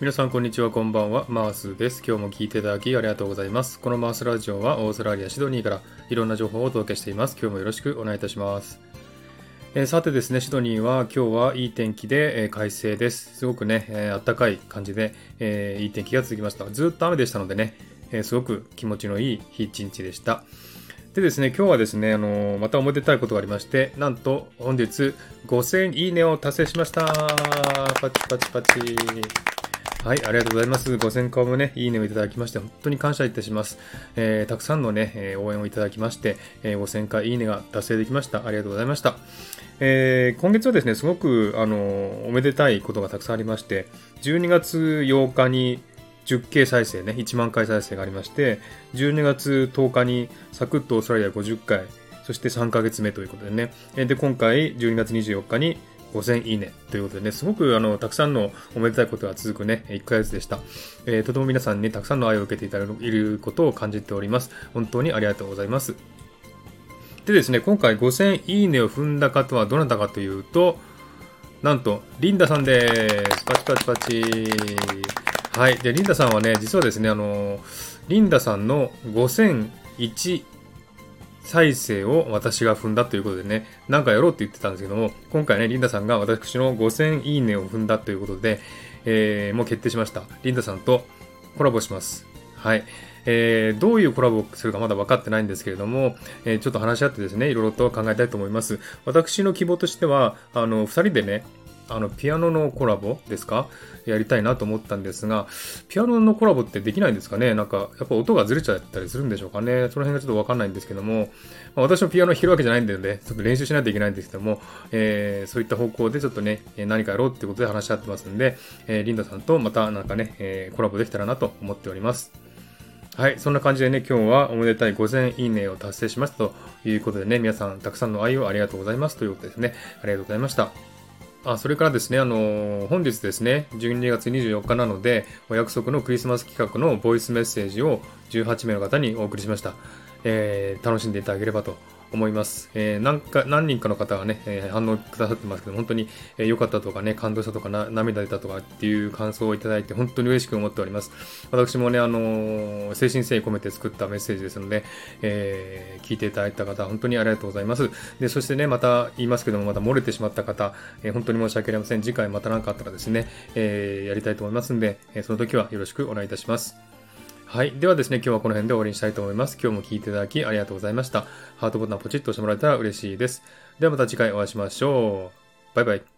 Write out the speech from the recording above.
皆さんこんにちはこんばんはマースです今日も聞いていただきありがとうございますこのマースラジオはオーストラリアシドニーからいろんな情報をお届けしています今日もよろしくお願いいたしますえー、さてですね、シドニーは今日はいい天気で、えー、快晴です。すごくね、えー、暖かい感じで、えー、いい天気が続きました。ずっと雨でしたのでね、え、すごく気持ちのいい日一日でした。でですね、今日はですね、あの、またおめでたいことがありまして、なんと本日5000いいねを達成しました。パチパチパチ。はい、ありがとうございます。5000回もね、いいねをいただきまして、本当に感謝いたします。えー、たくさんのね、え、応援をいただきまして、えー、5000回いいねが達成できました。ありがとうございました。えー、今月はですね、すごく、あの、おめでたいことがたくさんありまして、12月8日に 10K 再生ね、1万回再生がありまして、12月10日にサクッとオーストラリア50回、そして3ヶ月目ということでね、で、今回12月24日に5000いいねということでね、すごくあの、たくさんのおめでたいことが続くね、1ヶ月でした。えー、とても皆さんにたくさんの愛を受けていただいることを感じております。本当にありがとうございます。でですね、今回5000いいねを踏んだ方はどなたかというと、なんと、リンダさんです。パチパチパチ。はい。で、リンダさんはね、実はですね、あの、リンダさんの5001再生を私が踏んだということでね、なんかやろうって言ってたんですけども、今回ね、リンダさんが私の5000いいねを踏んだということで、えー、もう決定しました。リンダさんとコラボします。はい。えー、どういうコラボをするかまだ分かってないんですけれども、えー、ちょっと話し合ってですね、いろいろと考えたいと思います。私の希望としては、あの、二人でね、あの、ピアノのコラボですか？やりたいなと思ったんですが、ピアノのコラボってできないんですかね？なんか、やっぱ音がずれちゃったりするんでしょうかね？その辺がちょっとわかんないんですけども、まあ、私もピアノ弾けるわけじゃないんでね、ちょっと練習しないといけないんですけども、えー、そういった方向でちょっとね、何かやろうってことで話し合ってますんで、えー、リンダさんとまたなんかね、えー、コラボできたらなと思っております。はい、そんな感じでね、今日はおめでたい5000いいねを達成しましたということでね、皆さんたくさんの愛をありがとうございますということですね。ありがとうございました。あそれからですね、あの本日ですね、12月24日なので、お約束のクリスマス企画のボイスメッセージを18名の方にお送りしました。えー、楽しんでいただければと思います。えー、何か何人かの方がね、えー、反応くださってますけど、本当に良、えー、かったとかね、感動したとか涙出たとかっていう感想をいただいて、本当に嬉しく思っております。私もね、あのー、精神誠意込めて作ったメッセージですので、えー、聞いていただいた方、本当にありがとうございます。で、そしてね、また言いますけども、また漏れてしまった方、えー、本当に申し訳ありません。次回また何かあったらですね、えー、やりたいと思いますんで、えー、その時はよろしくお願いいたします。はい。ではですね、今日はこの辺で終わりにしたいと思います。今日も聴いていただきありがとうございました。ハートボタンポチッと押してもらえたら嬉しいです。ではまた次回お会いしましょう。バイバイ。